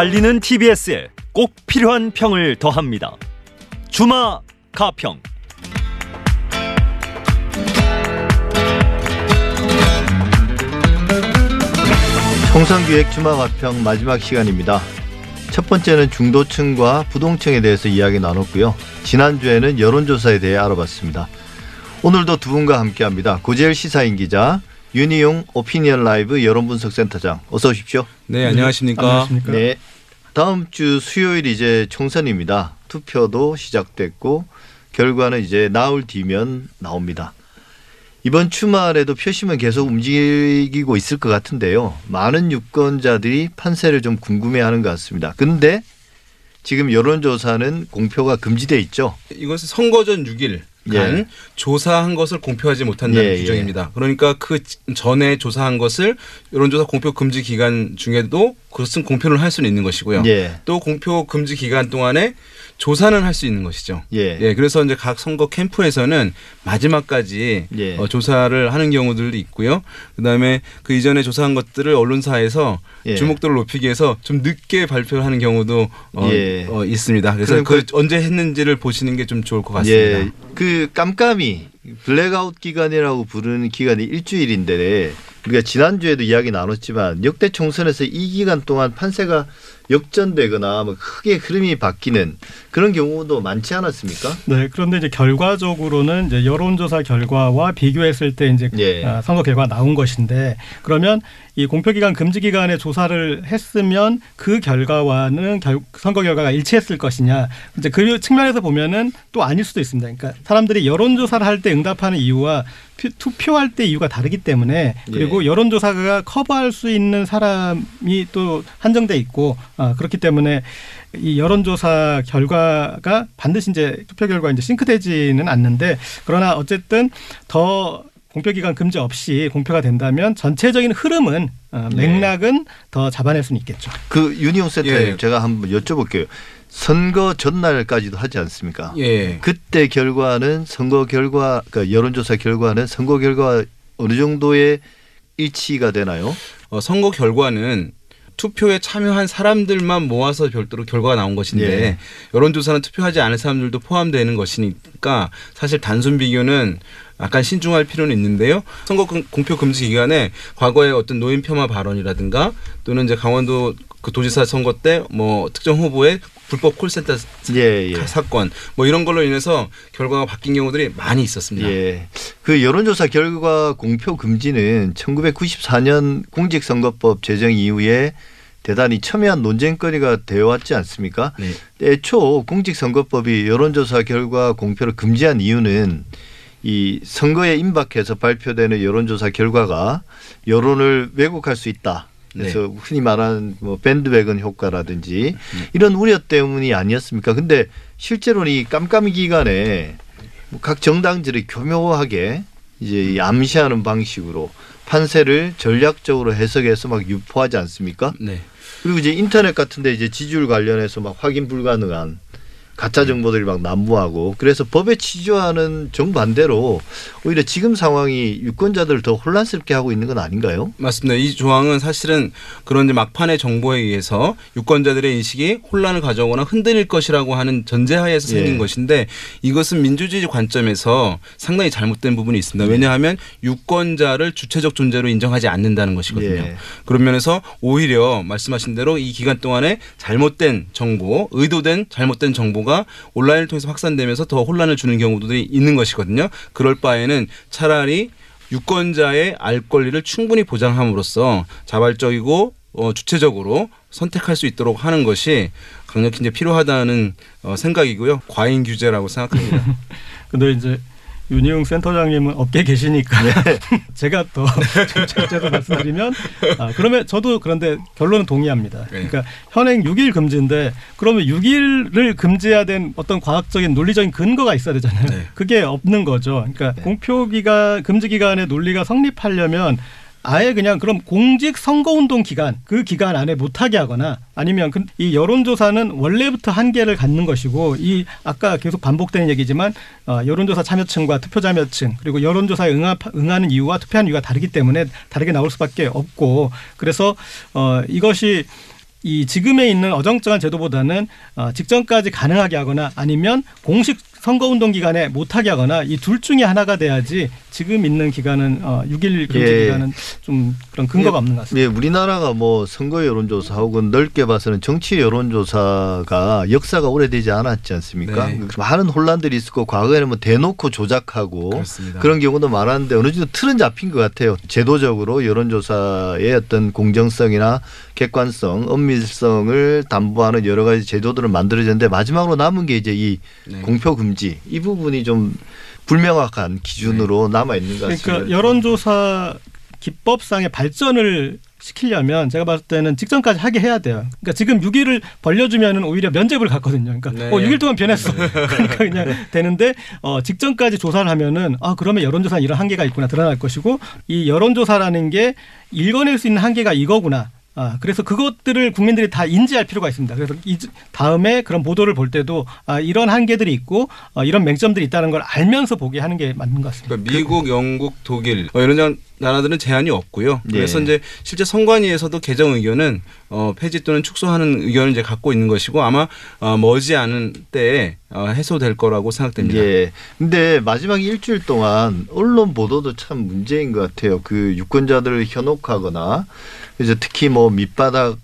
달리는 TBS에 꼭 필요한 평을 더합니다. 주마 가평. 총선기획 주마 가평 마지막 시간입니다. 첫 번째는 중도층과 부동층에 대해서 이야기 나눴고요. 지난주에는 여론조사에 대해 알아봤습니다. 오늘도 두 분과 함께합니다. 고재열 시사인 기자, 윤희용 오피니언 라이브 여론 분석 센터장 어서 오십시오. 네, 안녕하십니까. 안녕하십니까? 네. 다음 주 수요일 이제 총선입니다. 투표도 시작됐고 결과는 이제 나흘 뒤면 나옵니다. 이번 주말에도 표심은 계속 움직이고 있을 것 같은데요. 많은 유권자들이 판세를 좀 궁금해하는 것 같습니다. 근데 지금 여론조사는 공표가 금지돼 있죠. 이것은 선거 전 6일 간 예. 조사한 것을 공표하지 못한다는 예, 예. 규정입니다. 그러니까 그 전에 조사한 것을 여론조사 공표 금지 기간 중에도 그것은 공표를 할 수는 있는 것이고요. 예. 또 공표 금지 기간 동안에 조사는 할 수 있는 것이죠. 예. 그래서 이제 각 선거 캠프에서는 마지막까지 예. 어, 조사를 하는 경우들도 있고요. 그다음에 그 이전에 조사한 것들을 언론사에서 예. 주목도를 높이기 위해서 좀 늦게 발표를 하는 경우도 어, 예. 어, 있습니다. 그래서 그 그- 언제 했는지를 보시는 게 좀 좋을 것 같습니다. 예. 그 깜깜이 블랙아웃 기간이라고 부르는 기간이 일주일인데 우리가 지난주에도 이야기 나눴지만 역대 총선에서 이 기간 동안 판세가 역전되거나 뭐 크게 흐름이 바뀌는 그런 경우도 많지 않았습니까? 네, 그런데 이제 결과적으로는 이제 여론조사 결과와 비교했을 때 이제 예. 아, 선거 결과가 나온 것인데 그러면 이 공표기간 금지 기간에 조사를 했으면 그 결과와는 결, 선거 결과가 일치했을 것이냐 이제 그 측면에서 보면은 또 아닐 수도 있습니다. 그러니까 사람들이 여론조사를 할 때 응답하는 이유와 표- 투표할 때 이유가 다르기 때문에 그리고 여론조사가 커버할 수 있는 사람이 또 한정돼 있고 아, 그렇기 때문에 이 여론조사 결과가 반드시 이제 투표 결과 이제 싱크되지는 않는데 그러나 어쨌든 더 공표 기간 금지 없이 공표가 된다면 전체적인 흐름은 어, 네. 맥락은 더 잡아낼 수는 있겠죠. 그 윤희용 센터장님 예. 제가 한번 여쭤볼게요. 선거 전날까지도 하지 않습니까? 예. 그때 결과는 선거 결과 그 여론조사 결과는 선거 결과 어느 정도의 일치가 되나요? 어, 선거 결과는 투표에 참여한 사람들만 모아서 별도로 결과가 나온 것인데 예. 여론조사는 투표하지 않은 사람들도 포함되는 것이니까 사실 단순 비교는 약간 신중할 필요는 있는데요. 선거 금- 공표 금지 기간에 과거에 어떤 노인 폄하 발언이라든가 또는 이제 강원도 그 도지사 선거 때 뭐 특정 후보의 불법 콜센터 예, 예. 사건 뭐 이런 걸로 인해서 결과가 바뀐 경우들이 많이 있었습니다. 예. 그 여론조사 결과 공표 금지는 1994년 공직선거법 제정 이후에 대단히 첨예한 논쟁거리가 되어 왔지 않습니까? 네. 애초 공직선거법이 여론조사 결과 공표를 금지한 이유는 이 선거에 임박해서 발표되는 여론조사 결과가 여론을 왜곡할 수 있다. 그래서 흔히 말하는 뭐 밴드웨건 효과라든지 이런 우려 때문이 아니었습니까? 근데 실제로는 이 깜깜이 기간에 뭐각 정당들이 교묘하게 이제 이 암시하는 방식으로 판세를 전략적으로 해석해서 막 유포하지 않습니까? 네. 그리고 이제 인터넷 같은데 이제 지지율 관련해서 막 확인 불가능한 가짜 정보들이 막 난무하고 그래서 법에 취조하는 정반대로 오히려 지금 상황이 유권자들을 더 혼란스럽게 하고 있는 건 아닌가요? 맞습니다. 이 조항은 사실은 그런 막판의 정보에 의해서 유권자들의 인식이 혼란을 가져오거나 흔들릴 것이라고 하는 전제하에서 생긴 예. 것인데 이것은 민주주의 관점에서 상당히 잘못된 부분이 있습니다. 네. 왜냐하면 유권자를 주체적 존재로 인정하지 않는다는 것이거든요. 예. 그런 면에서 오히려 말씀하신 대로 이 기간 동안에 잘못된 정보, 의도된 잘못된 정보가 온라인을 통해서 확산되면서 더 혼란을 주는 경우들이 있는 것이거든요. 그럴 바에는 차라리 유권자의 알 권리를 충분히 보장함으로써 자발적이고 어, 주체적으로 선택할 수 있도록 하는 것이 강력히 이제 필요하다는 어, 생각이고요. 과잉 규제라고 생각합니다. 근데 이제 윤희용 센터장님은 업계 계시니까 제가 더 정책적으로 말씀드리면 아, 그러면 저도 그런데 결론은 동의합니다. 네. 그러니까 현행 6일 금지인데 그러면 6일을 금지해야 된 어떤 과학적인 논리적인 근거가 있어야 되잖아요. 네. 그게 없는 거죠. 그러니까 네. 공표 기간 금지 기간의 논리가 성립하려면 아예 그냥 그럼 공직 선거운동 기간 그 기간 안에 못하게 하거나 아니면 그- 이 여론조사는 원래부터 한계를 갖는 것이고 이 아까 계속 반복되는 얘기지만 어, 여론조사 참여층과 투표 참여층 그리고 여론조사에 응하, 응하는 이유와 투표하는 이유가 다르기 때문에 다르게 나올 수밖에 없고 그래서 어, 이것이 이 지금에 있는 어정쩡한 제도보다는 어, 직전까지 가능하게 하거나 아니면 공식 선거운동 기간에 못하게 하거나 이 둘 중에 하나가 돼야지 지금 있는 기간은 어, 6일 금지 예. 기간은 좀 그런 근거가 없는 것 같습니다. 예, 우리나라가 뭐 선거 여론조사 혹은 넓게 봐서는 정치 여론조사가 역사가 오래되지 않았지 않습니까? 네. 많은 혼란들이 있었고 과거에는 뭐 대놓고 조작하고 그렇습니다. 그런 경우도 많았는데 어느 정도 틀은 잡힌 것 같아요. 제도적으로 여론조사의 어떤 공정성이나 객관성, 엄밀성을 담보하는 여러 가지 제도들을 만들어졌는데 마지막으로 남은 게 이제 이 네. 공표 금지 이 부분이 좀 불명확한 기준으로 남아 있는 것 같습니다. 그러니까 여론조사 기법상의 발전을 시키려면 제가 봤을 때는 직전까지 하게 해야 돼요. 그러니까 지금 6일을 벌려주면은 오히려 면접을 갔거든요. 그러니까 네. 어 6일 동안 변했어. 그러니까 그냥 되는데 어 직전까지 조사를 하면은 아 그러면 여론조사 이런 한계가 있구나 드러날 것이고 이 여론조사라는 게 읽어낼 수 있는 한계가 이거구나. 아, 그래서 그것들을 국민들이 다 인지할 필요가 있습니다. 그래서 이 다음에 그런 보도를 볼 때도 아, 이런 한계들이 있고 어, 이런 맹점들이 있다는 걸 알면서 보게 하는 게 맞는 것 같습니다. 그러니까 미국, 영국, 독일 어, 이런 나- 나라들은 제한이 없고요. 그래서 예. 이제 실제 선관위에서도 개정 의견은 어, 폐지 또는 축소하는 의견을 이제 갖고 있는 것이고 아마 어, 머지않은 때에 어, 해소될 거라고 생각됩니다. 예. 근데 마지막 일주일 동안 언론 보도도 참 문제인 것 같아요. 그 유권자들을 현혹하거나 그래서 특히 뭐 밑바닥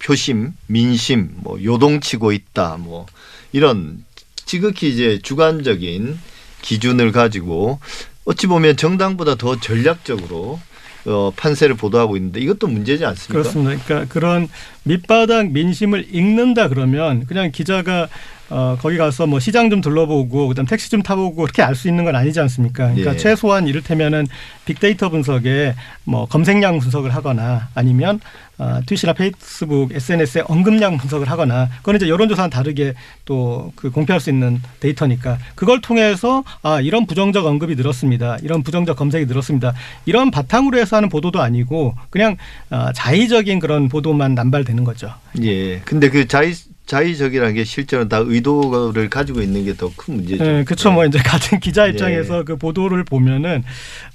표심, 민심, 뭐 요동치고 있다, 뭐 이런 지극히 이제 주관적인 기준을 가지고 어찌 보면 정당보다 더 전략적으로 어, 판세를 보도하고 있는데 이것도 문제지 않습니까? 그렇습니다. 그러니까 그런 밑바닥 민심을 읽는다 그러면 그냥 기자가 어, 거기 가서 뭐 시장 좀 둘러보고 그다음 택시 좀 타보고 그렇게 알 수 있는 건 아니지 않습니까? 그러니까 예. 최소한 이를테면은 빅데이터 분석에 뭐 검색량 분석을 하거나 아니면 어, 트윗이나 페이스북, SNS에 언급량 분석을 하거나 그건 이제 여론조사는 다르게 또 그 공표할 수 있는 데이터니까 그걸 통해서 아 이런 부정적 언급이 늘었습니다. 이런 부정적 검색이 늘었습니다. 이런 바탕으로 해서 하는 보도도 아니고 그냥 어, 자의적인 그런 보도만 남발되는 거죠. 예. 근데 그 자의 자의적이라는 게 실제로 다 의도를 가지고 있는 게 더 큰 문제죠. 네, 그렇죠. 뭐 이제 같은 기자 예. 입장에서 그 보도를 보면은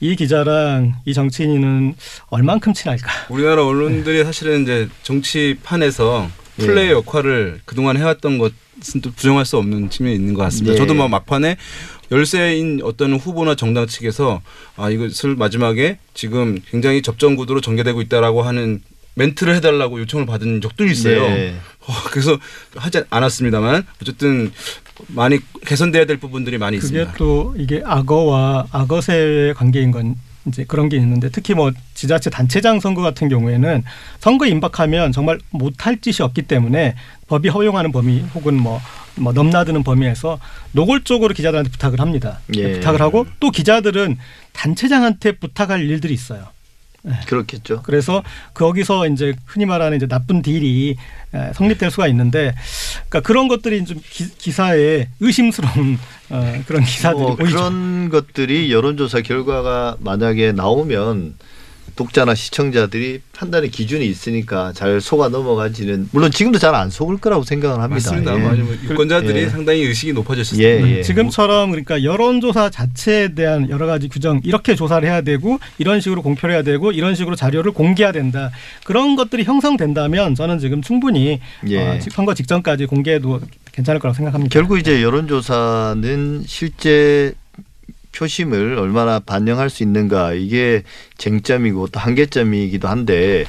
이 기자랑 이 정치인은 얼만큼 친할까? 우리나라 언론들이 사실은 이제 정치판에서 예. 플레이 역할을 그동안 해왔던 것은 또 부정할 수 없는 측면이 있는 것 같습니다. 예. 저도 뭐 막판에 열세인 어떤 후보나 정당 측에서 아 이것을 마지막에 지금 굉장히 접전 구도로 전개되고 있다라고 하는 멘트를 해달라고 요청을 받은 적도 있어요. 네. 어, 그래서 하지 않았습니다만 어쨌든 많이 개선돼야 될 부분들이 많이 그게 있습니다. 또 이게 악어와 악어새의 관계인 건 이제 그런 게 있는데 특히 뭐 지자체 단체장 선거 같은 경우에는 선거 임박하면 정말 못할 짓이 없기 때문에 법이 허용하는 범위 혹은 뭐, 뭐 넘나드는 범위에서 노골적으로 기자들한테 부탁을 합니다. 예. 부탁을 하고 또 기자들은 단체장한테 부탁할 일들이 있어요. 그렇겠죠. 그래서 거기서 이제 흔히 말하는 이제 나쁜 딜이 에, 성립될 수가 있는데, 그러니까 그런 것들이 좀 기, 사에 의심스러운 어, 그런 기사들이 뭐 보이죠. 그런 것들이 여론조사 결과가 만약에 나오면 독자나 시청자들이 판단의 기준이 있으니까 잘 속아 넘어가지는 물론 지금도 잘 안 속을 거라고 생각을 합니다. 맞습니다. 예. 뭐 유권자들이 예. 상당히 의식이 높아졌을 예, 겁니다. 예. 지금처럼 그러니까 여론조사 자체에 대한 여러 가지 규정 이렇게 조사를 해야 되고 이런 식으로 공표를 해야 되고 이런 식으로 자료를 공개해야 된다 그런 것들이 형성된다면 저는 지금 충분히 예. 어, 선거 직전까지 공개해도 괜찮을 거라고 생각합니다. 결국 이제 여론조사는 실제 표심을 얼마나 반영할 수 있는가 이게 쟁점이고 또 한계점이기도 한데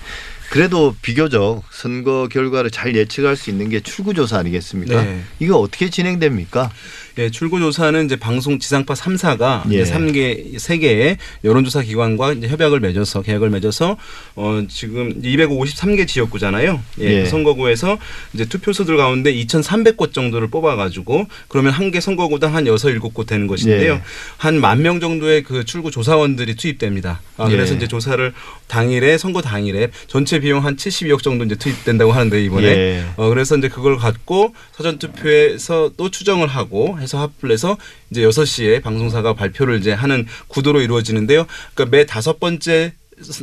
그래도 비교적 선거 결과를 잘 예측할 수 있는 게 출구조사 아니겠습니까? 네. 이거 어떻게 진행됩니까? 예, 출구조사는 이제 방송 지상파 3사가 예. 이제 3개, 3개의 여론조사 기관과 이제 협약을 맺어서 계약을 맺어서 어, 지금 253개 지역구잖아요. 예, 예. 그 선거구에서 이제 투표소들 가운데 2,300곳 정도를 뽑아가지고 그러면 한 개 선거구당 한 6, 7곳 되는 것인데요. 예. 한만 명 정도의 그 출구 조사원들이 투입됩니다. 아, 그래서 예. 이제 조사를 당일에 선거 당일에 전체 비용 한 72억 정도 이제 투입된다고 하는데 이번에 예. 어 그래서 이제 그걸 갖고 사전 투표에서 또 추정을 하고 해서 합을 해서 이제 6시에 방송사가 발표를 이제 하는 구도로 이루어지는데요. 그러니까 매 다섯 번째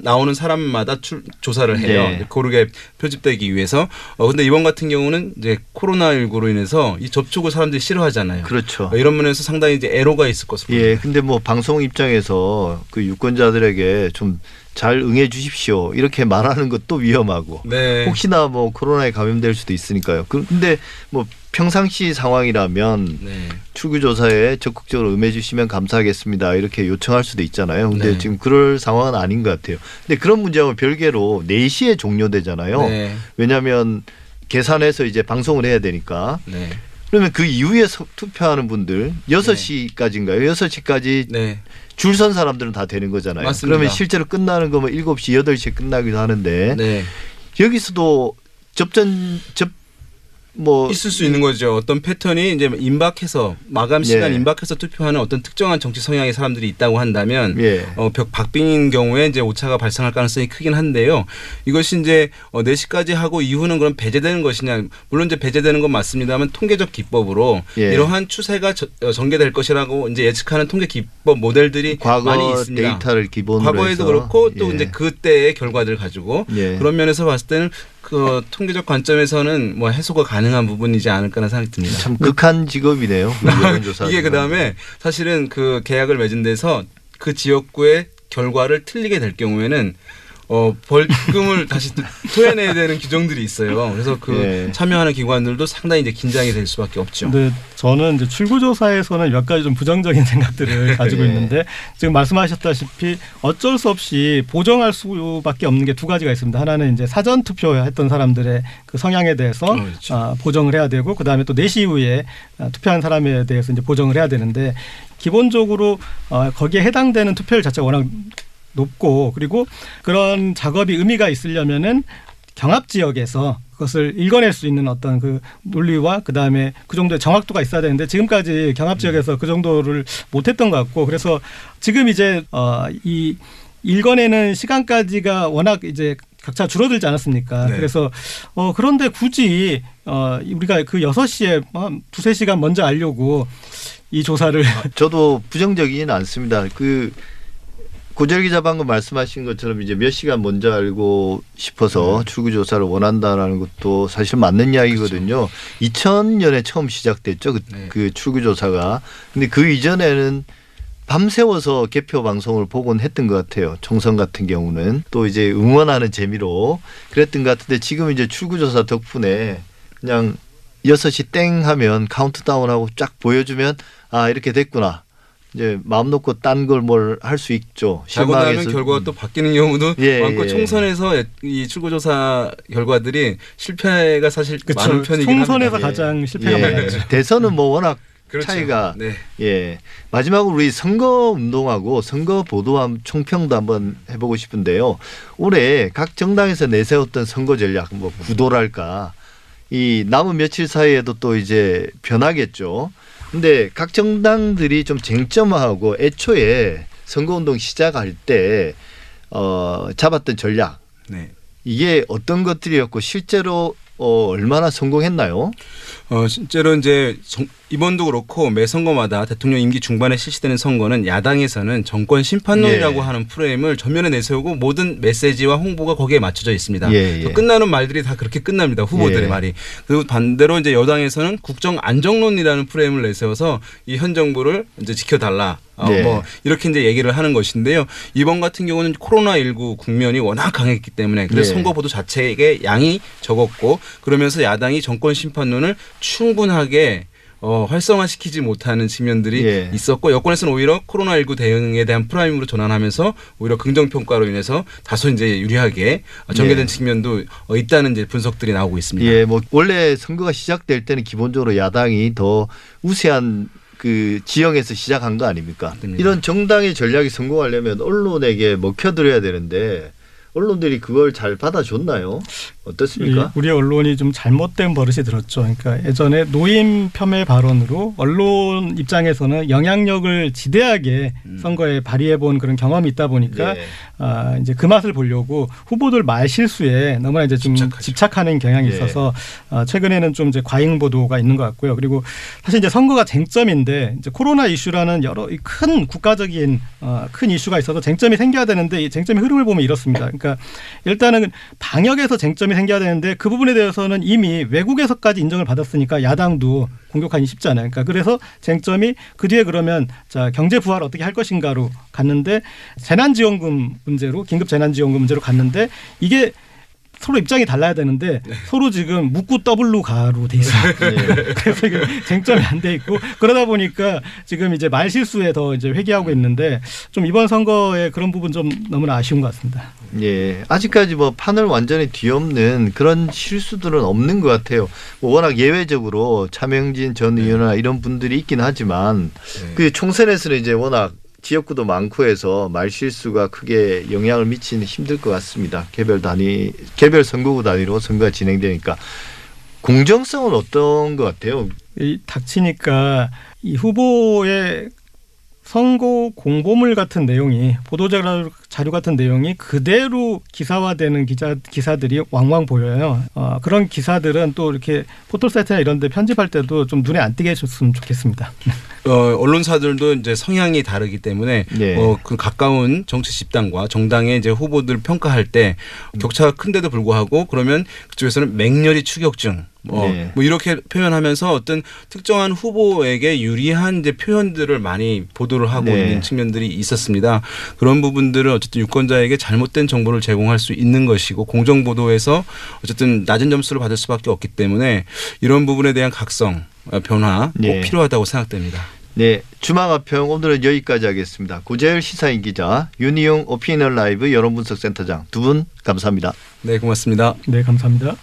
나오는 사람마다 출, 조사를 해요. 네. 고르게 표집되기 위해서. 어 근데 이번 같은 경우는 이제 코로나 19로 인해서 이 접촉을 사람들이 싫어하잖아요. 그렇죠. 어, 이런 면에서 상당히 이제 애로가 있을 것으로 예, 근데 뭐 방송 입장에서 그 유권자들에게 좀 잘 응해 주십시오. 이렇게 말하는 것도 위험하고 네. 혹시나 뭐 코로나에 감염될 수도 있으니까요. 그- 근데 뭐 평상시 상황이라면 네. 출구 조사에 적극적으로 응해 주시면 감사하겠습니다. 이렇게 요청할 수도 있잖아요. 근데 네. 지금 그럴 상황은 아닌 것 같아요. 근데 그런 문제하고 별개로 4시에 종료되잖아요. 네. 왜냐하면 계산해서 이제 방송을 해야 되니까. 네. 그러면 그 이후에 서- 투표하는 분들 6시까지인가요? 6시까지 네. 줄선 사람들은 다 되는 거잖아요. 맞습니다. 그러면 실제로 끝나는 거면 7시, 8시에 끝나기도 하는데 네. 여기서도 접전 접 뭐 있을 수 있는 거죠. 어떤 패턴이 이제 임박해서 마감 시간 예. 임박해서 투표하는 어떤 특정한 정치 성향의 사람들이 있다고 한다면 예. 어, 벽 박빙인 경우에 이제 오차가 발생할 가능성이 크긴 한데요. 이것이 이제 어, 4시까지 하고 이후는 그럼 배제되는 것이냐. 물론 이제 배제되는 건 맞습니다만 통계적 기법으로 예. 이러한 추세가 저- 어, 전개될 것이라고 이제 예측하는 통계 기법 모델들이 많이 있습니다. 데이터를 기본으로 과거에도 해서 그렇고 또 예. 이제 그때의 결과들을 가지고 예. 그런 면에서 봤을 때는 그 통계적 관점에서는 뭐 해소가 가능한 부분이지 않을까라는 생각이 듭니다. 참 극한 직업이네요. 이게 그 다음에 사실은 그 계약을 맺은 데서 그 지역구의 결과를 틀리게 될 경우에는 어 벌금을 다시 또 토해내야 되는 규정들이 있어요. 그래서 그 예. 참여하는 기관들도 상당히 이제 긴장이 될 수밖에 없죠. 근데 저는 이제 출구조사에서는 몇 가지 좀 부정적인 생각들을 가지고 예. 있는데 지금 말씀하셨다시피 어쩔 수 없이 보정할 수밖에 없는 게 두 가지가 있습니다. 하나는 이제 사전 투표했던 사람들의 그 성향에 대해서 어, 그렇죠. 아, 보정을 해야 되고 그 다음에 또 4시 이후에 아, 투표한 사람에 대해서 이제 보정을 해야 되는데 기본적으로 어, 거기에 해당되는 투표율 자체가 워낙 높고 그리고 그런 작업이 의미가 있으려면은 경합 지역에서 그것을 읽어낼 수 있는 어떤 그 논리와 그 다음에 그 정도의 정확도가 있어야 되는데 지금까지 경합 지역에서 그 정도를 못했던 것 같고 그래서 지금 이제 어이 읽어내는 시간까지가 워낙 이제 각자 줄어들지 않았습니까? 네. 그래서 어 그런데 굳이 어 우리가 그 여섯 시에 한 두세 시간 먼저 알려고 이 조사를 저도 부정적이지는 않습니다. 그 고절 기자 방금 말씀하신 것처럼 이제 몇 시간 먼저 알고 싶어서 네. 출구 조사를 원한다라는 것도 사실 맞는 이야기거든요. 2000년에 처음 시작됐죠. 그, 그렇죠. 네. 그 출구 조사가. 근데 그 이전에는 밤새워서 개표 방송을 보곤 했던 것 같아요. 총선 같은 경우는 또 이제 응원하는 재미로 그랬던 것 같은데 지금 이제 출구조사 덕분에 그냥 6시 땡 하면 카운트다운하고 쫙 보여주면 아 이렇게 됐구나. 이제 마음 놓고 딴 걸 뭘 할 수 있죠. 자고 나면 결과가 또 바뀌는 경우도 예, 많고 예. 총선에서 이 출구조사 결과들이 실패가 사실 많은 편이긴 총선에서 합니다. 가장 실패가 예. 많았죠. 대선은 뭐 워낙 그렇죠. 차이가 네. 예. 마지막으로 우리 선거 운동하고 선거 보도함 총평도 한번 해보고 싶은데요. 올해 각 정당에서 내세웠던 선거 전략, 뭐 구도랄까, 이 남은 며칠 사이에도 또 이제 변하겠죠. 근데 각 정당들이 좀 쟁점화하고 애초에 선거 운동 시작할 때 어, 잡았던 전략 네. 이게 어떤 것들이었고 실제로 어, 얼마나 성공했나요? 어, 실제로 이제 정- 이번도 그렇고 매 선거마다 대통령 임기 중반에 실시되는 선거는 야당에서는 정권 심판론이라고 예. 하는 프레임을 전면에 내세우고 모든 메시지와 홍보가 거기에 맞춰져 있습니다. 예, 예. 끝나는 말들이 다 그렇게 끝납니다. 후보들의 예. 말이. 그리고 반대로 이제 여당에서는 국정 안정론이라는 프레임을 내세워서 이 현 정부를 이제 지켜달라. 어, 예. 뭐 이렇게 이제 얘기를 하는 것인데요. 이번 같은 경우는 코로나 19 국면이 워낙 강했기 때문에 그래서 예. 선거 보도 자체의 양이 적었고 그러면서 야당이 정권 심판론을 충분하게 어, 활성화시키지 못하는 측면들이 예. 있었고 여권에서는 오히려 코로나19 대응에 대한 프레임으로 전환하면서 오히려 긍정 평가로 인해서 다소 이제 유리하게 전개된 예. 측면도 어, 있다는 이제 분석들이 나오고 있습니다. 예, 뭐 원래 선거가 시작될 때는 기본적으로 야당이 더 우세한 그 지형에서 시작한 거 아닙니까? 맞습니다. 이런 정당의 전략이 성공하려면 언론에게 먹혀들어야 되는데 언론들이 그걸 잘 받아줬나요? 어떻습니까? 이 우리 언론이 좀 잘못된 버릇이 들었죠. 그러니까 예전에 노임 폄훼 발언으로 언론 입장에서는 영향력을 지대하게 음. 선거에 발휘해 본 그런 경험이 있다 보니까 예. 아, 이제 그 맛을 보려고 후보들 말 실수에 너무나 이제 좀 집착하죠. 집착하는 경향이 예. 있어서 아, 최근에는 좀 이제 과잉 보도가 있는 것 같고요. 그리고 사실 이제 선거가 쟁점인데 이제 코로나 이슈라는 여러 이큰 국가적인 어, 큰 이슈가 있어서 쟁점이 생겨야 되는데 이 쟁점의 흐름을 보면 이렇습니다. 그러니까 일단은 방역에서 쟁점이 생겨야 되는데 그 부분에 대해서는 이미 외국에서까지 인정을 받았으니까 야당도 공격하기 쉽잖아요. 그러니까 그래서 쟁점이 그 뒤에 그러면 자 경제 부활 어떻게 할 것인가로 갔는데 재난지원금 문제로 긴급 재난지원금 문제로 갔는데 이게 서로 입장이 달라야 되는데 서로 지금 묻고 더블로 가로 돼 있어요. 그래서 이게 쟁점이 안 돼 있고 그러다 보니까 지금 이제 말 실수에 더 이제 회귀하고 있는데 좀 이번 선거에 그런 부분 좀 너무나 아쉬운 것 같습니다. 예, 아직까지 뭐 판을 완전히 뒤엎는 그런 실수들은 없는 것 같아요. 뭐 워낙 예외적으로 차명진 전 의원이나 이런 분들이 있긴 하지만 네. 그 총선에서는 이제 워낙 지역구도 많고 해서 말 실수가 크게 영향을 미치는 힘들 것 같습니다. 개별 단위, 개별 선거구 단위로 선거가 진행되니까 공정성은 어떤 것 같아요? 이 닥치니까 이 후보의 선거 공보물 같은 내용이 보도 자료, 자료 같은 내용이 그대로 기사화되는 기자 기사들이 왕왕 보여요. 어, 그런 기사들은 또 이렇게 포털 사이트나 이런 데 편집할 때도 좀 눈에 안 띄게 해줬으면 좋겠습니다. 어, 언론사들도 이제 성향이 다르기 때문에 네. 어, 그 가까운 정치 집단과 정당의 이제 후보들 평가할 때 격차가 큰데도 불구하고 그러면 그쪽에서는 맹렬히 추격중 뭐, 네. 뭐 이렇게 표현하면서 어떤 특정한 후보에게 유리한 이제 표현들을 많이 보도를 하고 네. 있는 측면들이 있었습니다. 그런 부분들은 어쨌든 유권자에게 잘못된 정보를 제공할 수 있는 것이고 공정 보도에서 어쨌든 낮은 점수를 받을 수밖에 없기 때문에 이런 부분에 대한 각성 어, 변화 꼭 네. 필요하다고 생각됩니다. 네, 주마가평 오늘은 여기까지 하겠습니다. 고재열 시사인 기자, 윤희용 오피니언 라이브 여론분석센터장 두 분 감사합니다. 네, 고맙습니다. 네, 감사합니다.